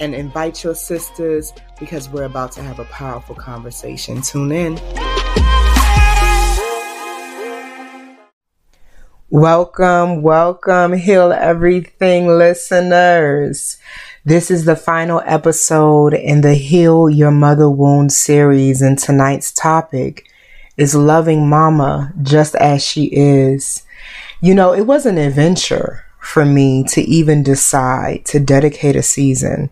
and invite your sisters because we're about to have a powerful conversation. Tune in. Welcome, welcome, Heal Everything listeners. This is the final episode in the Heal Your Mother Wound series, and tonight's topic is loving mama just as she is. You know, it was an adventure for me to even decide to dedicate a season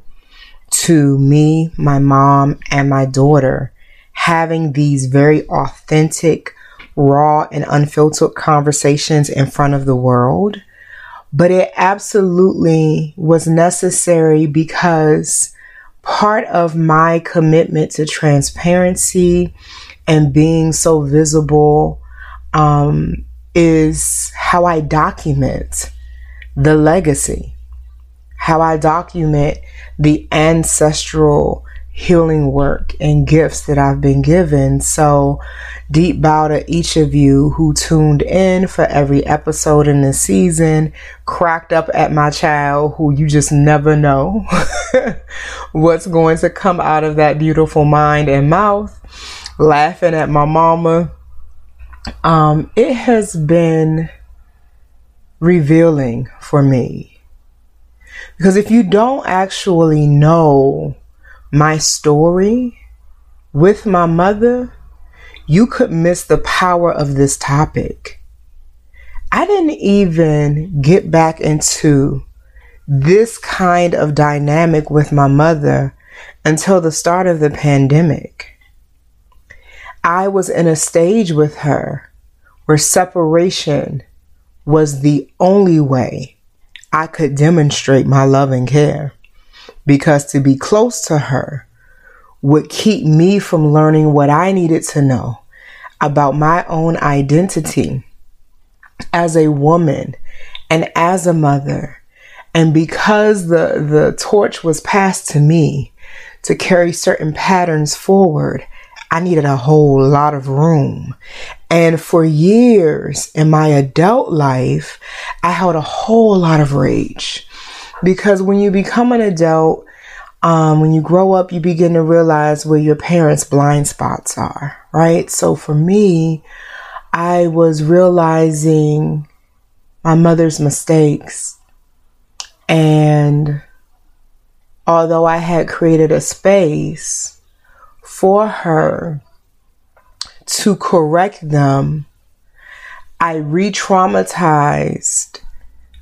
to me, my mom, and my daughter having these very authentic, raw, and unfiltered conversations in front of the world. But it absolutely was necessary because part of my commitment to transparency and being so visible um, is how I document the legacy, how I document the ancestral healing work and gifts that I've been given. So, deep bow to each of you who tuned in for every episode in this season, cracked up at my child who you just never know what's going to come out of that beautiful mind and mouth, laughing at my mama. Um, it has been revealing for me because if you don't actually know my story with my mother, you could miss the power of this topic. I didn't even get back into this kind of dynamic with my mother until the start of the pandemic. I was in a stage with her where separation was the only way I could demonstrate my love and care because to be close to her would keep me from learning what I needed to know about my own identity as a woman and as a mother. And because the, the torch was passed to me to carry certain patterns forward, I needed a whole lot of room. And for years in my adult life, I held a whole lot of rage because when you become an adult, um, when you grow up, you begin to realize where your parents' blind spots are, right? So for me, I was realizing my mother's mistakes. And although I had created a space for her to correct them, I re traumatized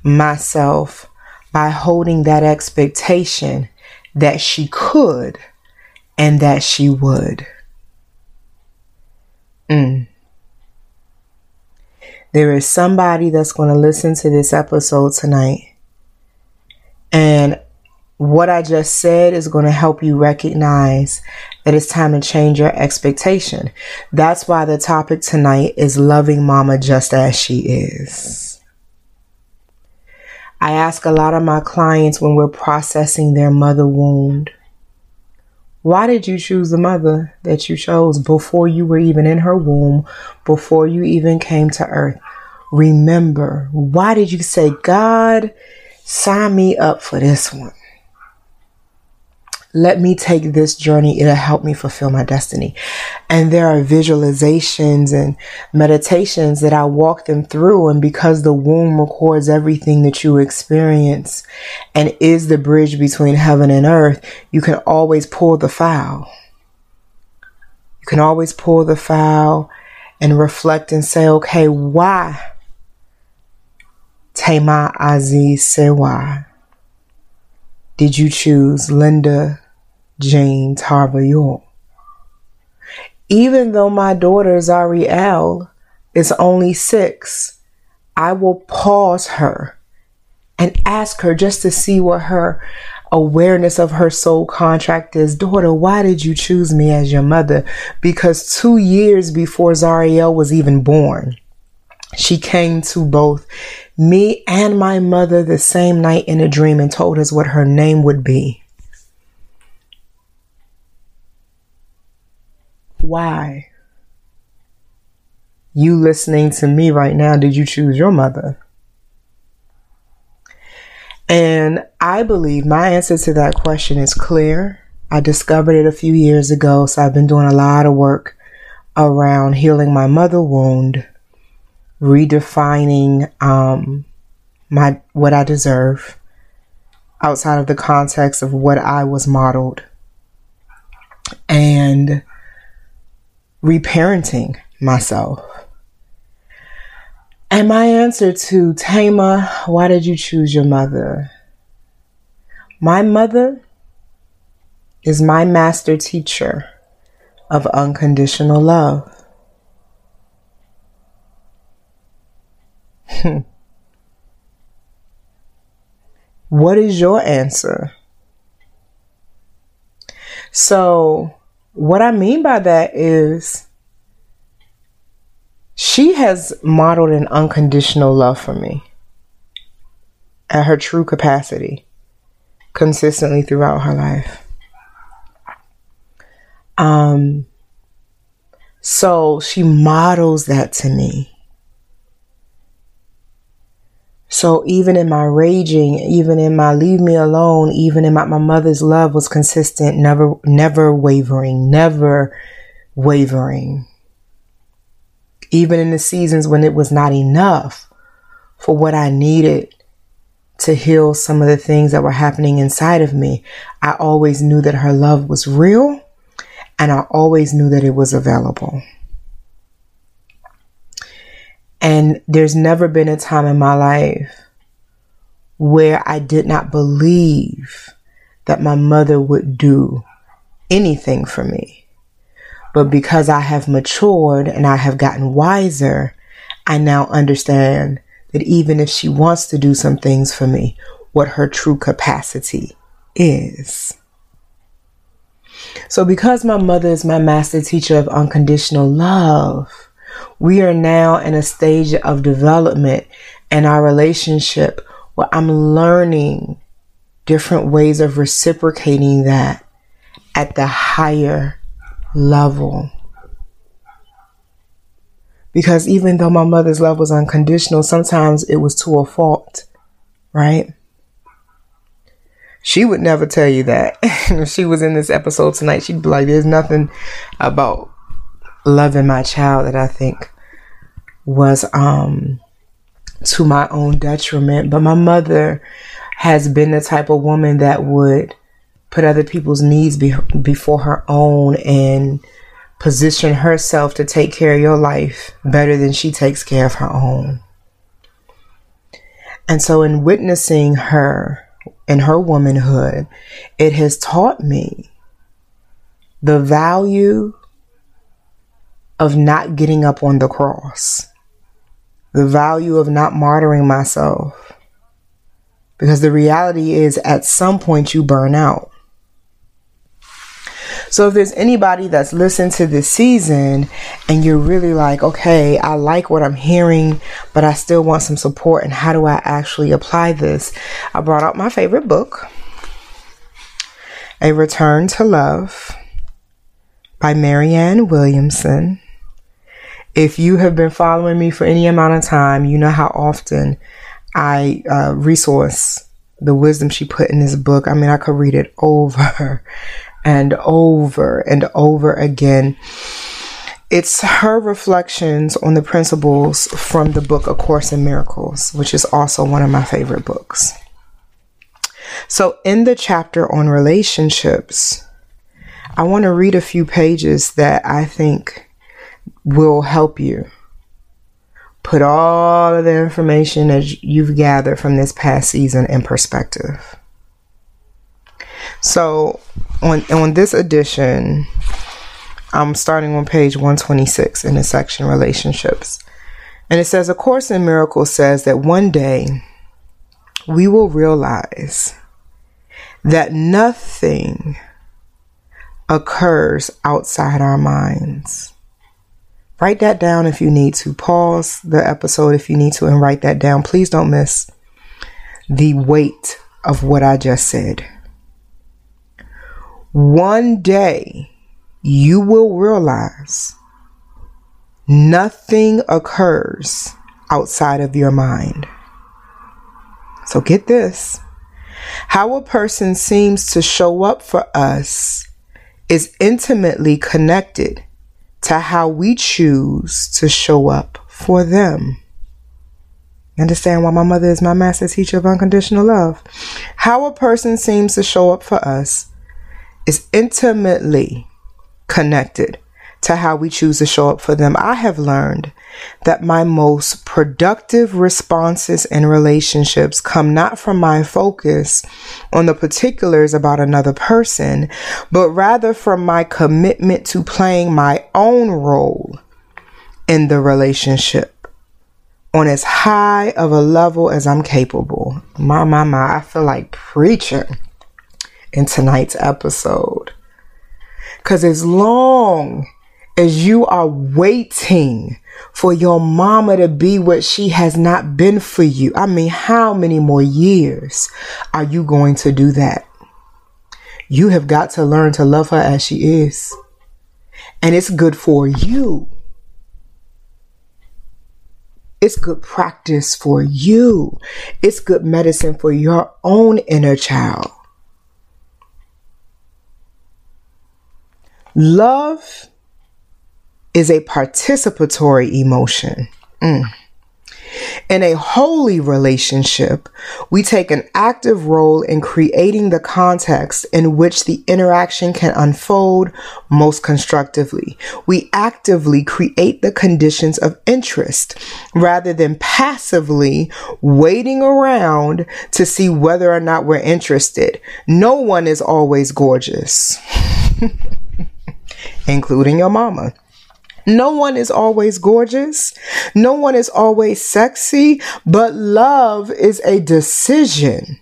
myself by holding that expectation that she could and that she would. Mm. There is somebody that's going to listen to this episode tonight. And what I just said is going to help you recognize that it's time to change your expectation. That's why the topic tonight is loving mama just as she is. I ask a lot of my clients when we're processing their mother wound, why did you choose the mother that you chose before you were even in her womb, before you even came to earth? Remember, why did you say, God, sign me up for this one? Let me take this journey. It'll help me fulfill my destiny. And there are visualizations and meditations that I walk them through. And because the womb records everything that you experience and is the bridge between heaven and earth, you can always pull the file. You can always pull the file and reflect and say, okay, why? Thema Azize Serwa did you choose Linda Jane York? Even though my daughter Zariel is only six, I will pause her and ask her just to see what her awareness of her soul contract is. Daughter why did you choose me as your mother? Because two years before Zariel was even born she came to both me and my mother the same night in a dream and told us what her name would be. Why? You listening to me right now did you choose your mother? And I believe my answer to that question is clear. I discovered it a few years ago, so I've been doing a lot of work around healing my mother wound, redefining um, my what I deserve outside of the context of what I was modeled, and reparenting myself. And my answer to Thema, why did you choose your mother? My mother is my master teacher of unconditional love. what is your answer? So, what I mean by that is she has modeled an unconditional love for me at her true capacity consistently throughout her life. Um, so she models that to me. So even in my raging, even in my leave me alone, even in my, my mother's love was consistent, never, never wavering, never wavering even in the seasons when it was not enough for what I needed to heal some of the things that were happening inside of me, I always knew that her love was real and I always knew that it was available. And there's never been a time in my life where I did not believe that my mother would do anything for me. But because I have matured and I have gotten wiser, I now understand that even if she wants to do some things for me, what her true capacity is. So, because my mother is my master teacher of unconditional love, we are now in a stage of development in our relationship where I'm learning different ways of reciprocating that at the higher level. Because even though my mother's love was unconditional, sometimes it was to a fault, right? She would never tell you that. if she was in this episode tonight, she'd be like, There's nothing about loving my child that I think was um to my own detriment. But my mother has been the type of woman that would put other people's needs be- before her own and position herself to take care of your life better than she takes care of her own. And so, in witnessing her in her womanhood, it has taught me the value of not getting up on the cross, the value of not martyring myself. Because the reality is, at some point, you burn out. So if there's anybody that's listened to this season and you're really like, okay, I like what I'm hearing, but I still want some support, and how do I actually apply this? I brought out my favorite book, A Return to Love by Marianne Williamson. If you have been following me for any amount of time, you know how often I uh, resource the wisdom she put in this book. I mean, I could read it over and over and over again. It's her reflections on the principles from the book A Course in Miracles, which is also one of my favorite books. So, in the chapter on relationships, I want to read a few pages that I think will help you put all of the information that you've gathered from this past season in perspective. So, on on this edition, I'm starting on page 126 in the section relationships. And it says a course in miracles says that one day we will realize that nothing occurs outside our minds. Write that down if you need to. Pause the episode if you need to and write that down. Please don't miss the weight of what I just said. One day you will realize nothing occurs outside of your mind. So get this. How a person seems to show up for us is intimately connected to how we choose to show up for them. Understand why my mother is my master teacher of unconditional love. How a person seems to show up for us is intimately connected to how we choose to show up for them. I have learned that my most productive responses in relationships come not from my focus on the particulars about another person, but rather from my commitment to playing my own role in the relationship on as high of a level as I'm capable. My, my, my, I feel like preaching in tonight's episode. Because as long as you are waiting for your mama to be what she has not been for you. I mean, how many more years are you going to do that? You have got to learn to love her as she is. And it's good for you. It's good practice for you. It's good medicine for your own inner child. Love is a participatory emotion. Mm. In a holy relationship, we take an active role in creating the context in which the interaction can unfold most constructively. We actively create the conditions of interest rather than passively waiting around to see whether or not we're interested. No one is always gorgeous, including your mama. No one is always gorgeous. No one is always sexy, but love is a decision.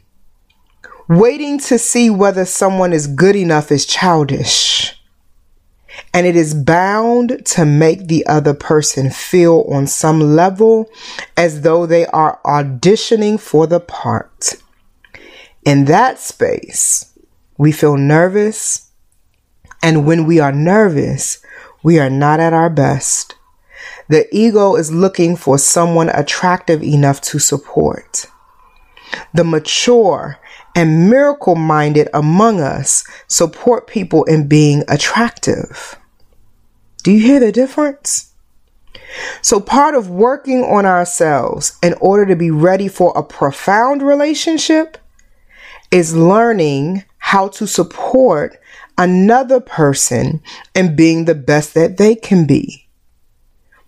Waiting to see whether someone is good enough is childish. And it is bound to make the other person feel on some level as though they are auditioning for the part. In that space, we feel nervous. And when we are nervous, we are not at our best. The ego is looking for someone attractive enough to support. The mature and miracle minded among us support people in being attractive. Do you hear the difference? So, part of working on ourselves in order to be ready for a profound relationship is learning how to support another person and being the best that they can be.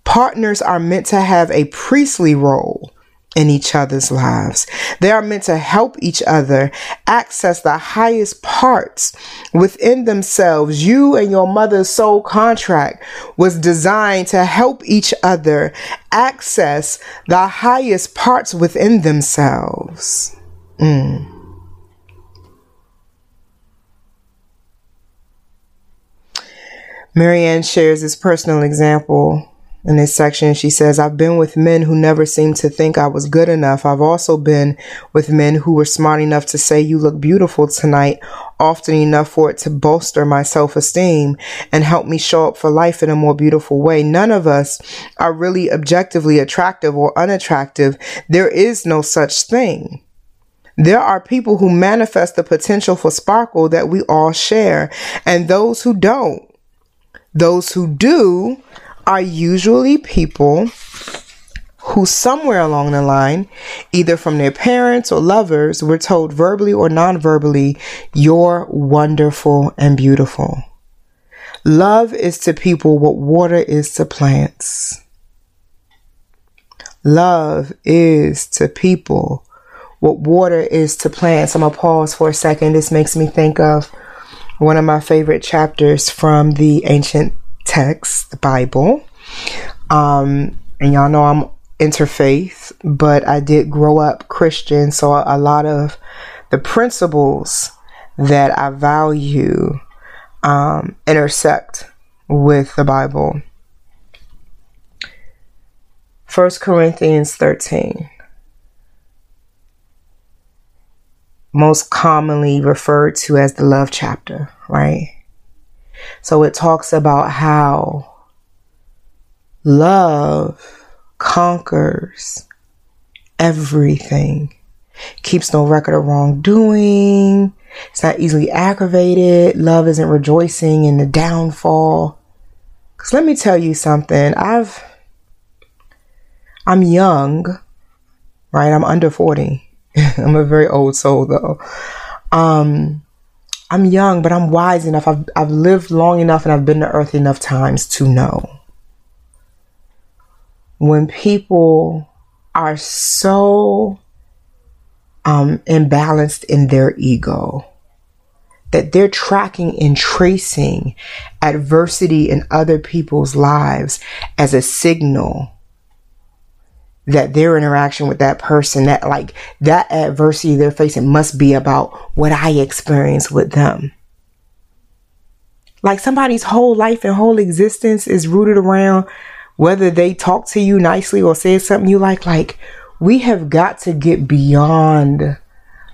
Partners are meant to have a priestly role in each other's lives. They are meant to help each other access the highest parts within themselves. You and your mother's soul contract was designed to help each other access the highest parts within themselves. Mm. Marianne shares this personal example in this section. She says, I've been with men who never seemed to think I was good enough. I've also been with men who were smart enough to say, You look beautiful tonight, often enough for it to bolster my self esteem and help me show up for life in a more beautiful way. None of us are really objectively attractive or unattractive. There is no such thing. There are people who manifest the potential for sparkle that we all share, and those who don't. Those who do are usually people who somewhere along the line, either from their parents or lovers, were told verbally or non verbally, you're wonderful and beautiful. Love is to people what water is to plants. Love is to people what water is to plants. I'm going to pause for a second. This makes me think of one of my favorite chapters from the ancient text, the Bible. Um, and y'all know I'm interfaith, but I did grow up Christian, so a lot of the principles that I value um, intersect with the Bible. 1 Corinthians 13. Most commonly referred to as the love chapter, right? So it talks about how love conquers everything, keeps no record of wrongdoing, it's not easily aggravated, love isn't rejoicing in the downfall. Because let me tell you something, I've, I'm young, right? I'm under 40. I'm a very old soul though. Um, I'm young, but I'm wise enough. I've, I've lived long enough and I've been to earth enough times to know when people are so um, imbalanced in their ego that they're tracking and tracing adversity in other people's lives as a signal that their interaction with that person, that like that adversity they're facing must be about what I experience with them. Like somebody's whole life and whole existence is rooted around whether they talk to you nicely or say something you like. Like we have got to get beyond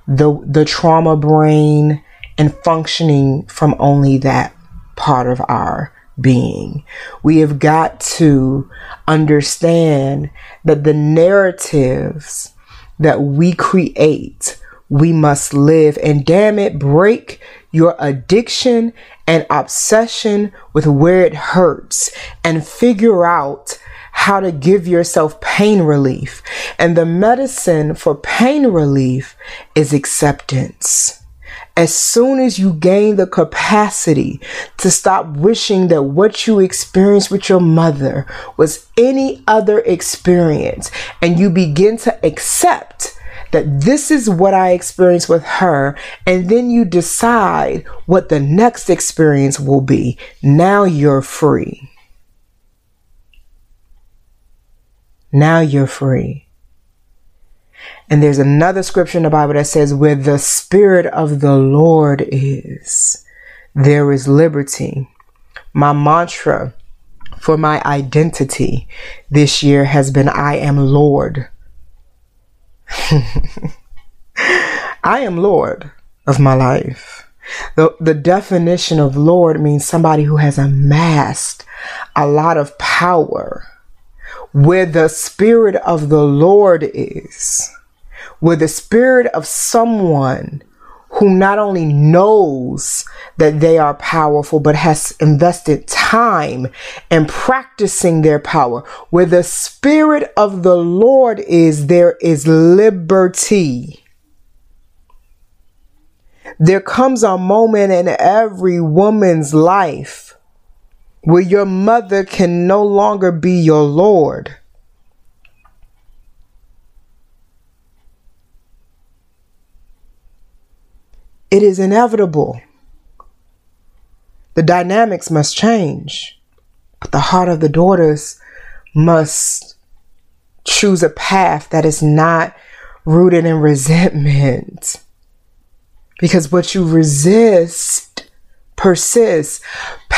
the the trauma brain and functioning from only that part of our being. We have got to understand that the narratives that we create, we must live. And damn it, break your addiction and obsession with where it hurts and figure out how to give yourself pain relief. And the medicine for pain relief is acceptance as soon as you gain the capacity to stop wishing that what you experienced with your mother was any other experience, and you begin to accept that this is what I experienced with her, and then you decide what the next experience will be, now you're free. Now you're free. And there's another scripture in the Bible that says, where the Spirit of the Lord is, there is liberty. My mantra for my identity this year has been, I am Lord. I am Lord of my life. The, the definition of Lord means somebody who has amassed a lot of power. Where the Spirit of the Lord is, where the spirit of someone who not only knows that they are powerful, but has invested time in practicing their power. Where the Spirit of the Lord is, there is liberty. There comes a moment in every woman's life where your mother can no longer be your Lord It is inevitable. The dynamics must change, but the heart of the daughters must choose a path that is not rooted in resentment. Because what you resist persists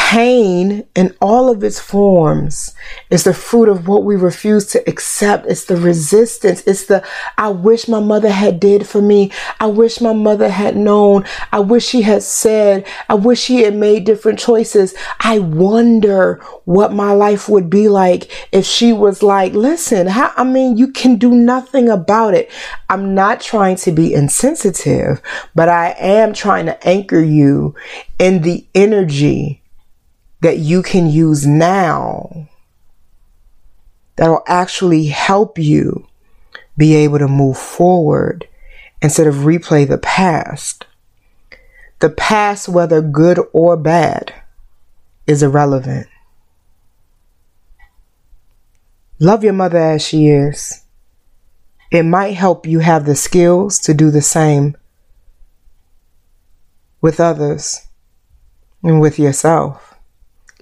pain in all of its forms is the fruit of what we refuse to accept. It's the resistance. It's the, I wish my mother had did for me. I wish my mother had known. I wish she had said, I wish she had made different choices. I wonder what my life would be like if she was like, listen, how, I mean, you can do nothing about it. I'm not trying to be insensitive, but I am trying to anchor you in the energy that you can use now that will actually help you be able to move forward instead of replay the past. The past, whether good or bad, is irrelevant. Love your mother as she is. It might help you have the skills to do the same with others and with yourself.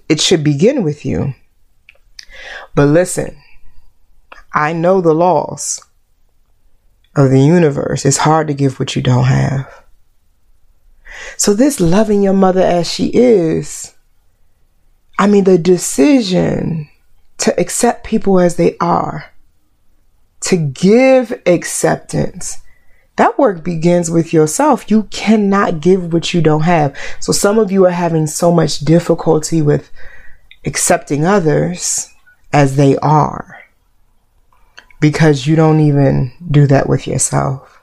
It should begin with you. But listen, I know the laws of the universe. It's hard to give what you don't have. So, this loving your mother as she is, I mean, the decision to accept people as they are, to give acceptance, that work begins with yourself. You cannot give what you don't have. So, some of you are having so much difficulty with accepting others as they are because you don't even do that with yourself.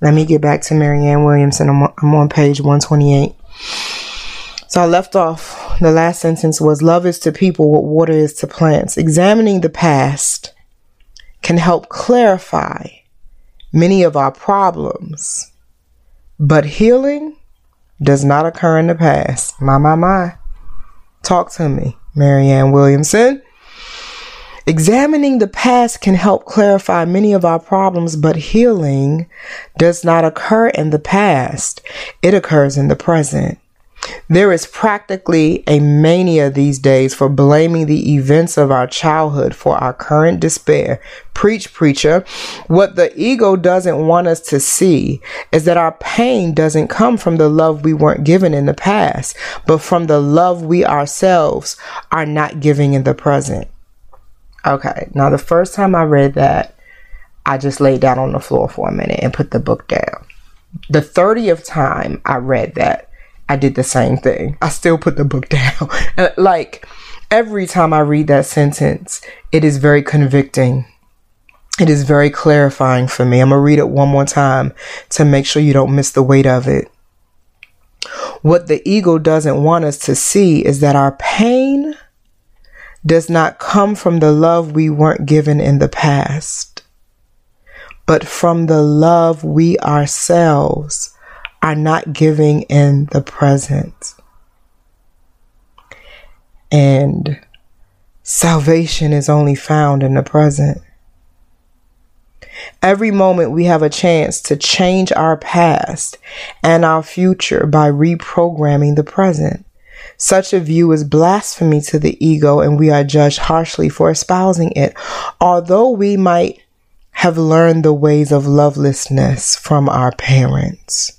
Let me get back to Marianne Williamson. I'm, I'm on page 128. So I left off, the last sentence was Love is to people what water is to plants. Examining the past can help clarify many of our problems, but healing does not occur in the past. My, my, my. Talk to me, Marianne Williamson. Examining the past can help clarify many of our problems, but healing does not occur in the past. It occurs in the present. There is practically a mania these days for blaming the events of our childhood for our current despair. Preach, preacher. What the ego doesn't want us to see is that our pain doesn't come from the love we weren't given in the past, but from the love we ourselves are not giving in the present. Okay, now the first time I read that, I just laid down on the floor for a minute and put the book down. The 30th time I read that, I did the same thing. I still put the book down. Uh, like every time I read that sentence, it is very convicting. It is very clarifying for me. I'm going to read it one more time to make sure you don't miss the weight of it. What the ego doesn't want us to see is that our pain does not come from the love we weren't given in the past, but from the love we ourselves are not giving in the present. And salvation is only found in the present. Every moment we have a chance to change our past and our future by reprogramming the present. Such a view is blasphemy to the ego, and we are judged harshly for espousing it. Although we might have learned the ways of lovelessness from our parents,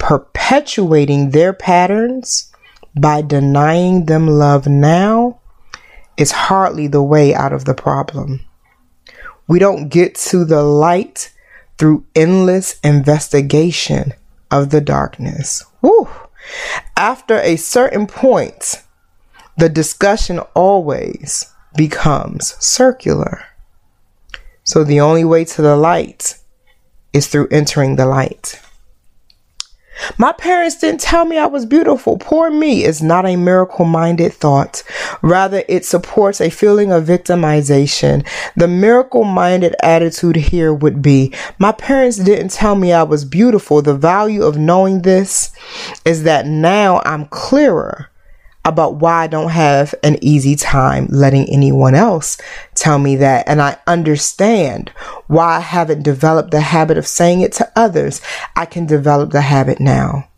perpetuating their patterns by denying them love now is hardly the way out of the problem. We don't get to the light through endless investigation of the darkness. After a certain point, the discussion always becomes circular. So the only way to the light is through entering the light. My parents didn't tell me I was beautiful. Poor me is not a miracle minded thought. Rather, it supports a feeling of victimization. The miracle minded attitude here would be my parents didn't tell me I was beautiful. The value of knowing this is that now I'm clearer about why I don't have an easy time letting anyone else tell me that. And I understand why I haven't developed the habit of saying it to others. I can develop the habit now.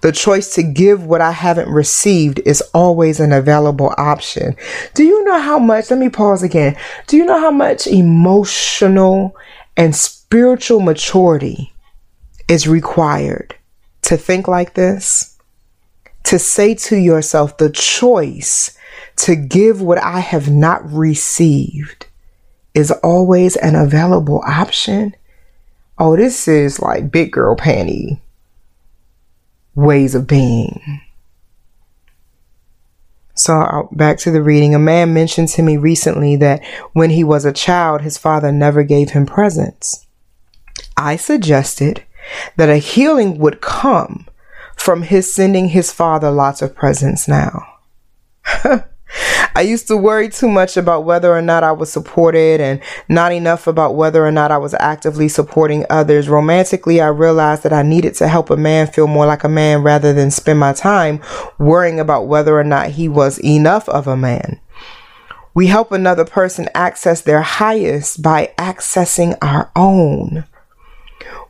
The choice to give what I haven't received is always an available option. Do you know how much? Let me pause again. Do you know how much emotional and spiritual maturity is required to think like this? To say to yourself the choice to give what I have not received is always an available option. Oh, this is like big girl panty ways of being. So uh, back to the reading. A man mentioned to me recently that when he was a child, his father never gave him presents. I suggested that a healing would come from his sending his father lots of presents now. I used to worry too much about whether or not I was supported and not enough about whether or not I was actively supporting others. Romantically, I realized that I needed to help a man feel more like a man rather than spend my time worrying about whether or not he was enough of a man. We help another person access their highest by accessing our own.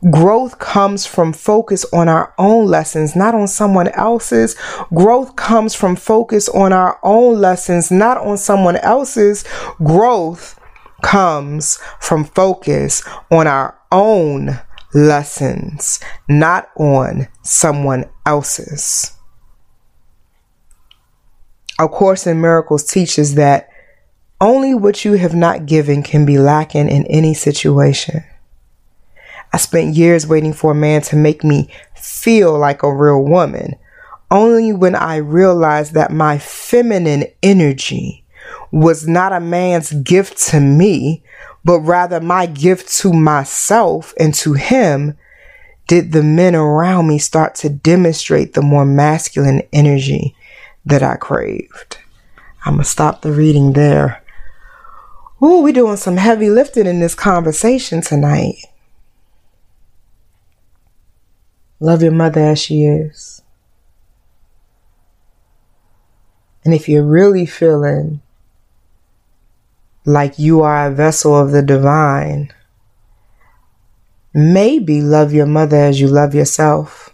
Growth comes from focus on our own lessons, not on someone else's. Growth comes from focus on our own lessons, not on someone else's. Growth comes from focus on our own lessons, not on someone else's. A Course in Miracles teaches that only what you have not given can be lacking in any situation. I spent years waiting for a man to make me feel like a real woman. Only when I realized that my feminine energy was not a man's gift to me, but rather my gift to myself and to him, did the men around me start to demonstrate the more masculine energy that I craved. I'm going to stop the reading there. Ooh, we're doing some heavy lifting in this conversation tonight. Love your mother as she is. And if you're really feeling like you are a vessel of the divine, maybe love your mother as you love yourself.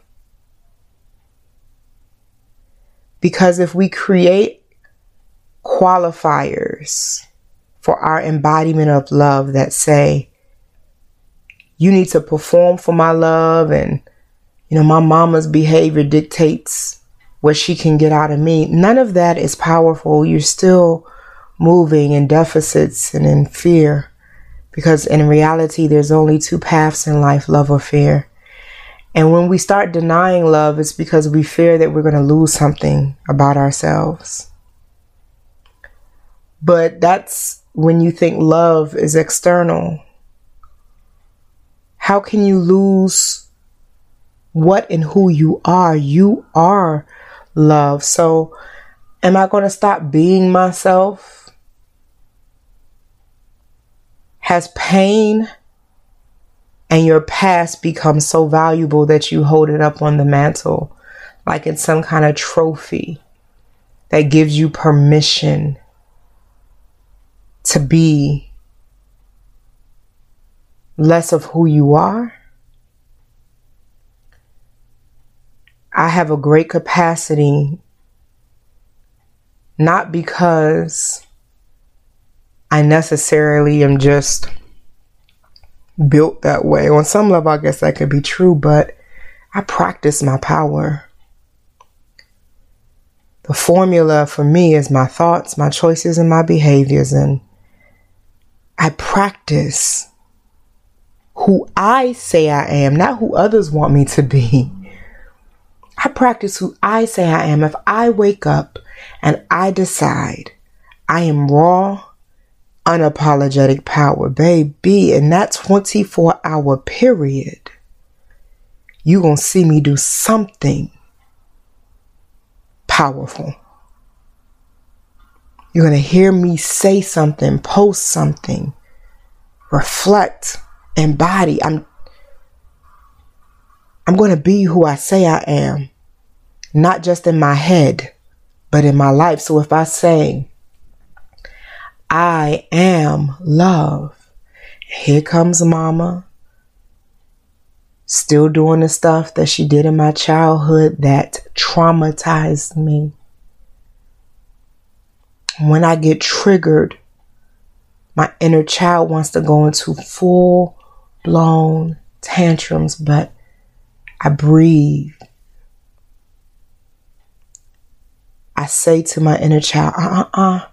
Because if we create qualifiers for our embodiment of love that say, you need to perform for my love and you know my mama's behavior dictates what she can get out of me. None of that is powerful. You're still moving in deficits and in fear because in reality there's only two paths in life love or fear. And when we start denying love it's because we fear that we're going to lose something about ourselves. But that's when you think love is external. How can you lose what and who you are? You are love. So, am I going to stop being myself? Has pain and your past become so valuable that you hold it up on the mantle like it's some kind of trophy that gives you permission to be less of who you are. I have a great capacity, not because I necessarily am just built that way. On some level, I guess that could be true, but I practice my power. The formula for me is my thoughts, my choices, and my behaviors, and I practice who I say I am, not who others want me to be. I practice who I say I am. If I wake up and I decide I am raw, unapologetic power, baby, in that 24 hour period, you're going to see me do something powerful. You're going to hear me say something, post something, reflect embody. I'm I'm going to be who I say I am, not just in my head, but in my life. So if I say, I am love, here comes mama, still doing the stuff that she did in my childhood that traumatized me. When I get triggered, my inner child wants to go into full blown tantrums, but I breathe. I say to my inner child, uh uh uh,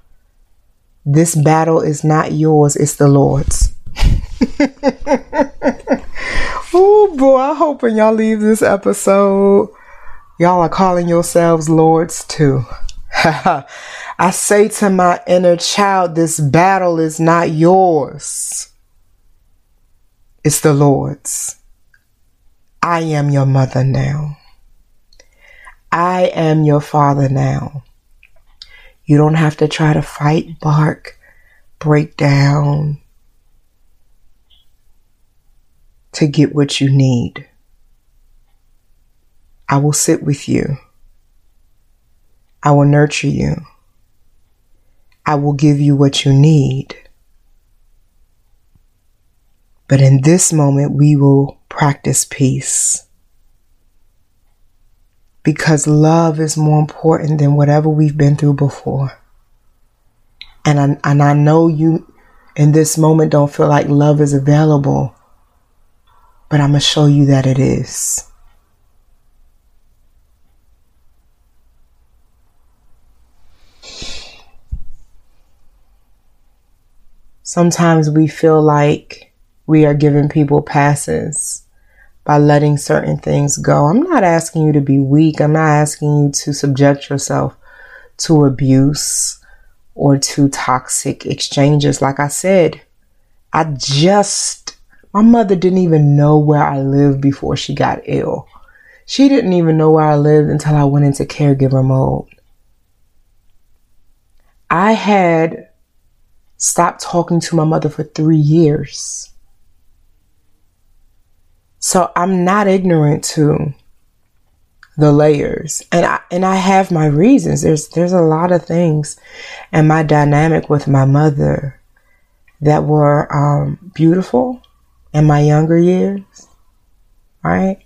this battle is not yours, it's the Lord's. oh boy, I hope when y'all leave this episode, y'all are calling yourselves Lords too. I say to my inner child, this battle is not yours. It's the Lord's. I am your mother now. I am your father now. You don't have to try to fight, bark, break down to get what you need. I will sit with you. I will nurture you. I will give you what you need. But in this moment, we will practice peace. Because love is more important than whatever we've been through before. And I, and I know you in this moment don't feel like love is available. but I'm going to show you that it is. Sometimes we feel like we are giving people passes by letting certain things go. I'm not asking you to be weak. I'm not asking you to subject yourself to abuse or to toxic exchanges. Like I said, I just, my mother didn't even know where I lived before she got ill. She didn't even know where I lived until I went into caregiver mode. I had stopped talking to my mother for three years. So I'm not ignorant to the layers. And I and I have my reasons. There's there's a lot of things and my dynamic with my mother that were um, beautiful in my younger years. Right?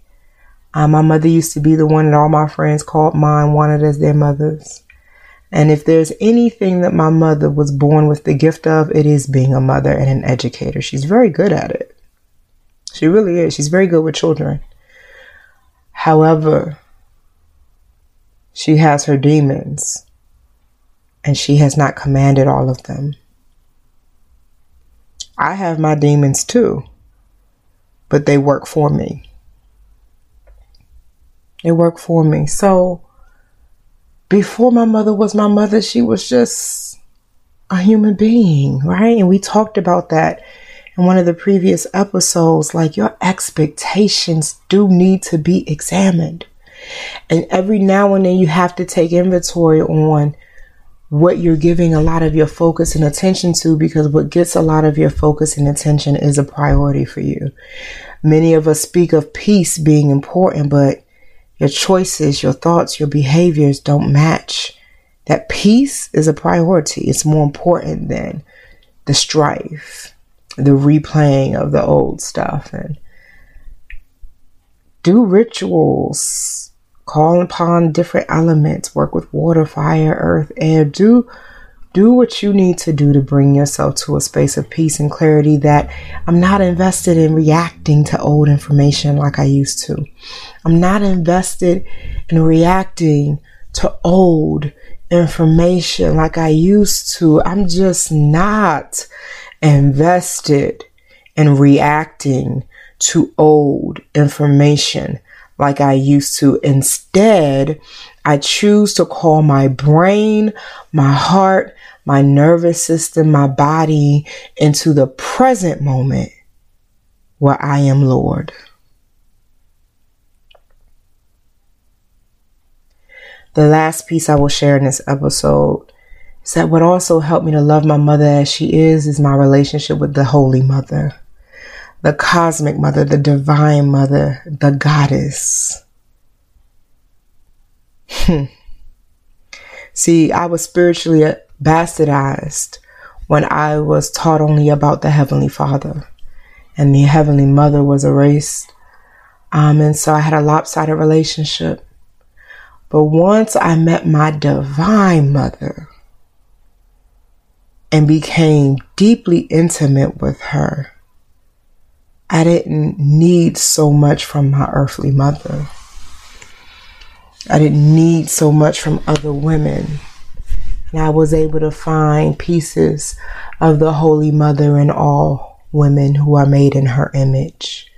Uh, my mother used to be the one that all my friends called mine, wanted as their mothers. And if there's anything that my mother was born with the gift of, it is being a mother and an educator. She's very good at it. She really is. She's very good with children. However, she has her demons and she has not commanded all of them. I have my demons too, but they work for me. They work for me. So, before my mother was my mother, she was just a human being, right? And we talked about that in one of the previous episodes, like your expectations do need to be examined. And every now and then you have to take inventory on what you're giving a lot of your focus and attention to because what gets a lot of your focus and attention is a priority for you. Many of us speak of peace being important, but your choices, your thoughts, your behaviors don't match. That peace is a priority. It's more important than the strife the replaying of the old stuff and do rituals call upon different elements work with water fire earth air do do what you need to do to bring yourself to a space of peace and clarity that I'm not invested in reacting to old information like I used to. I'm not invested in reacting to old information like I used to. I'm just not invested in reacting to old information like I used to. Instead, I choose to call my brain, my heart, my nervous system, my body into the present moment where I am Lord. The last piece I will share in this episode that what also helped me to love my mother as she is is my relationship with the Holy Mother, the cosmic mother, the divine mother, the goddess. Hmm. See, I was spiritually bastardized when I was taught only about the Heavenly Father, and the Heavenly Mother was erased. Um, and so I had a lopsided relationship. But once I met my divine mother, and became deeply intimate with her. I didn't need so much from my earthly mother. I didn't need so much from other women. And I was able to find pieces of the Holy Mother in all women who are made in her image.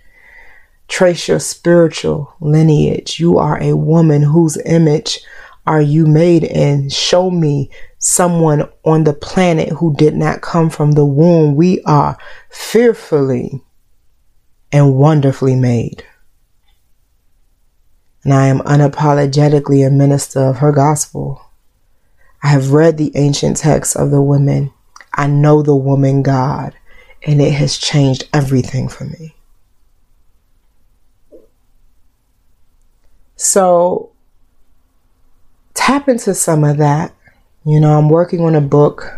Trace your spiritual lineage. You are a woman whose image are you made in? Show me someone on the planet who did not come from the womb. We are fearfully and wonderfully made. And I am unapologetically a minister of her gospel. I have read the ancient texts of the women. I know the woman God, and it has changed everything for me. So tap into some of that. You know, I'm working on a book.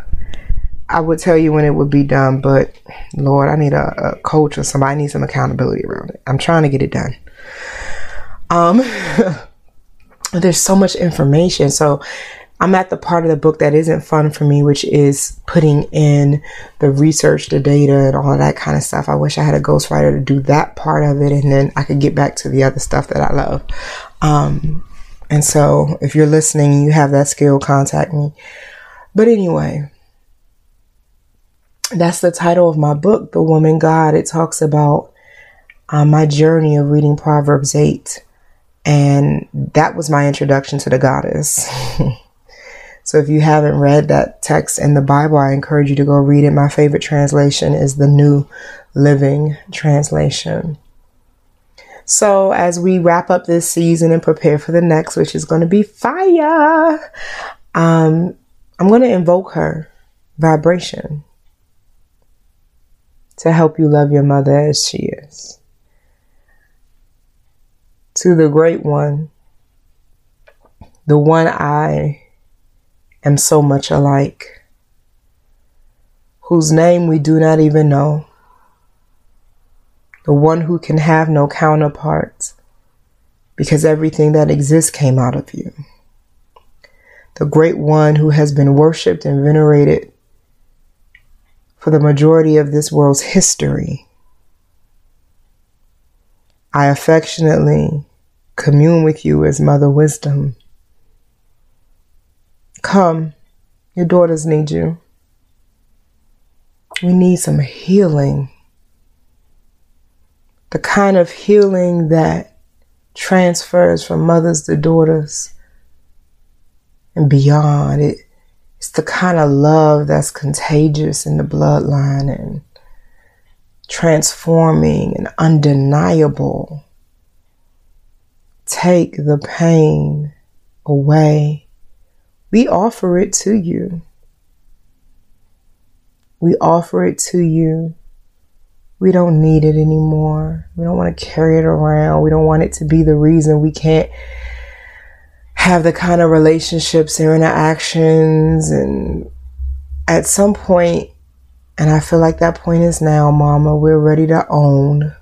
I would tell you when it would be done, but Lord, I need a, a coach or somebody. I need some accountability around it. I'm trying to get it done. Um, there's so much information. So I'm at the part of the book that isn't fun for me, which is putting in the research, the data, and all that kind of stuff. I wish I had a ghostwriter to do that part of it, and then I could get back to the other stuff that I love. Um, and so, if you're listening, you have that skill, contact me. But anyway, that's the title of my book, The Woman God. It talks about uh, my journey of reading Proverbs 8. And that was my introduction to the goddess. So if you haven't read that text in the Bible, I encourage you to go read it. My favorite translation is the New Living Translation. So as we wrap up this season and prepare for the next, which is going to be fire, um, I'm going to invoke her vibration to help you love your mother as she is. To the great one, the one I am so much alike, whose name we do not even know, the one who can have no counterparts because everything that exists came out of you, the great one who has been worshiped and venerated for the majority of this world's history. I affectionately commune with you as Mother Wisdom Come, your daughters need you. We need some healing. The kind of healing that transfers from mothers to daughters and beyond. It, it's the kind of love that's contagious in the bloodline and transforming and undeniable. Take the pain away we offer it to you. We offer it to you. We don't need it anymore. We don't want to carry it around. We don't want it to be the reason we can't have the kind of relationships and interactions. And at some point, and I feel like that point is now, Mama, we're ready to own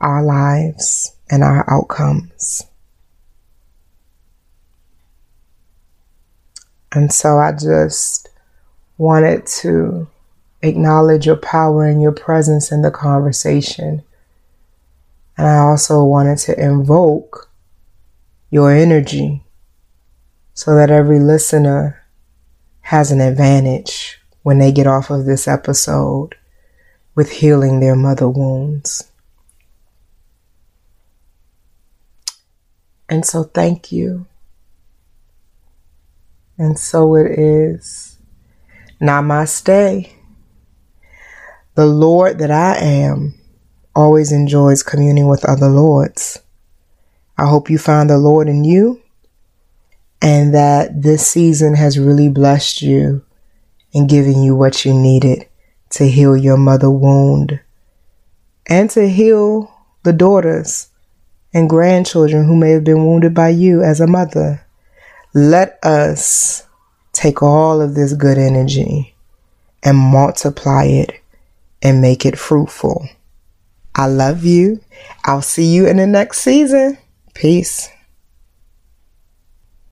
our lives and our outcomes. And so I just wanted to acknowledge your power and your presence in the conversation. And I also wanted to invoke your energy so that every listener has an advantage when they get off of this episode with healing their mother wounds. And so, thank you. And so it is. Namaste. The Lord that I am always enjoys communing with other Lords. I hope you find the Lord in you and that this season has really blessed you and given you what you needed to heal your mother wound and to heal the daughters and grandchildren who may have been wounded by you as a mother. Let us take all of this good energy and multiply it and make it fruitful. I love you. I'll see you in the next season. Peace.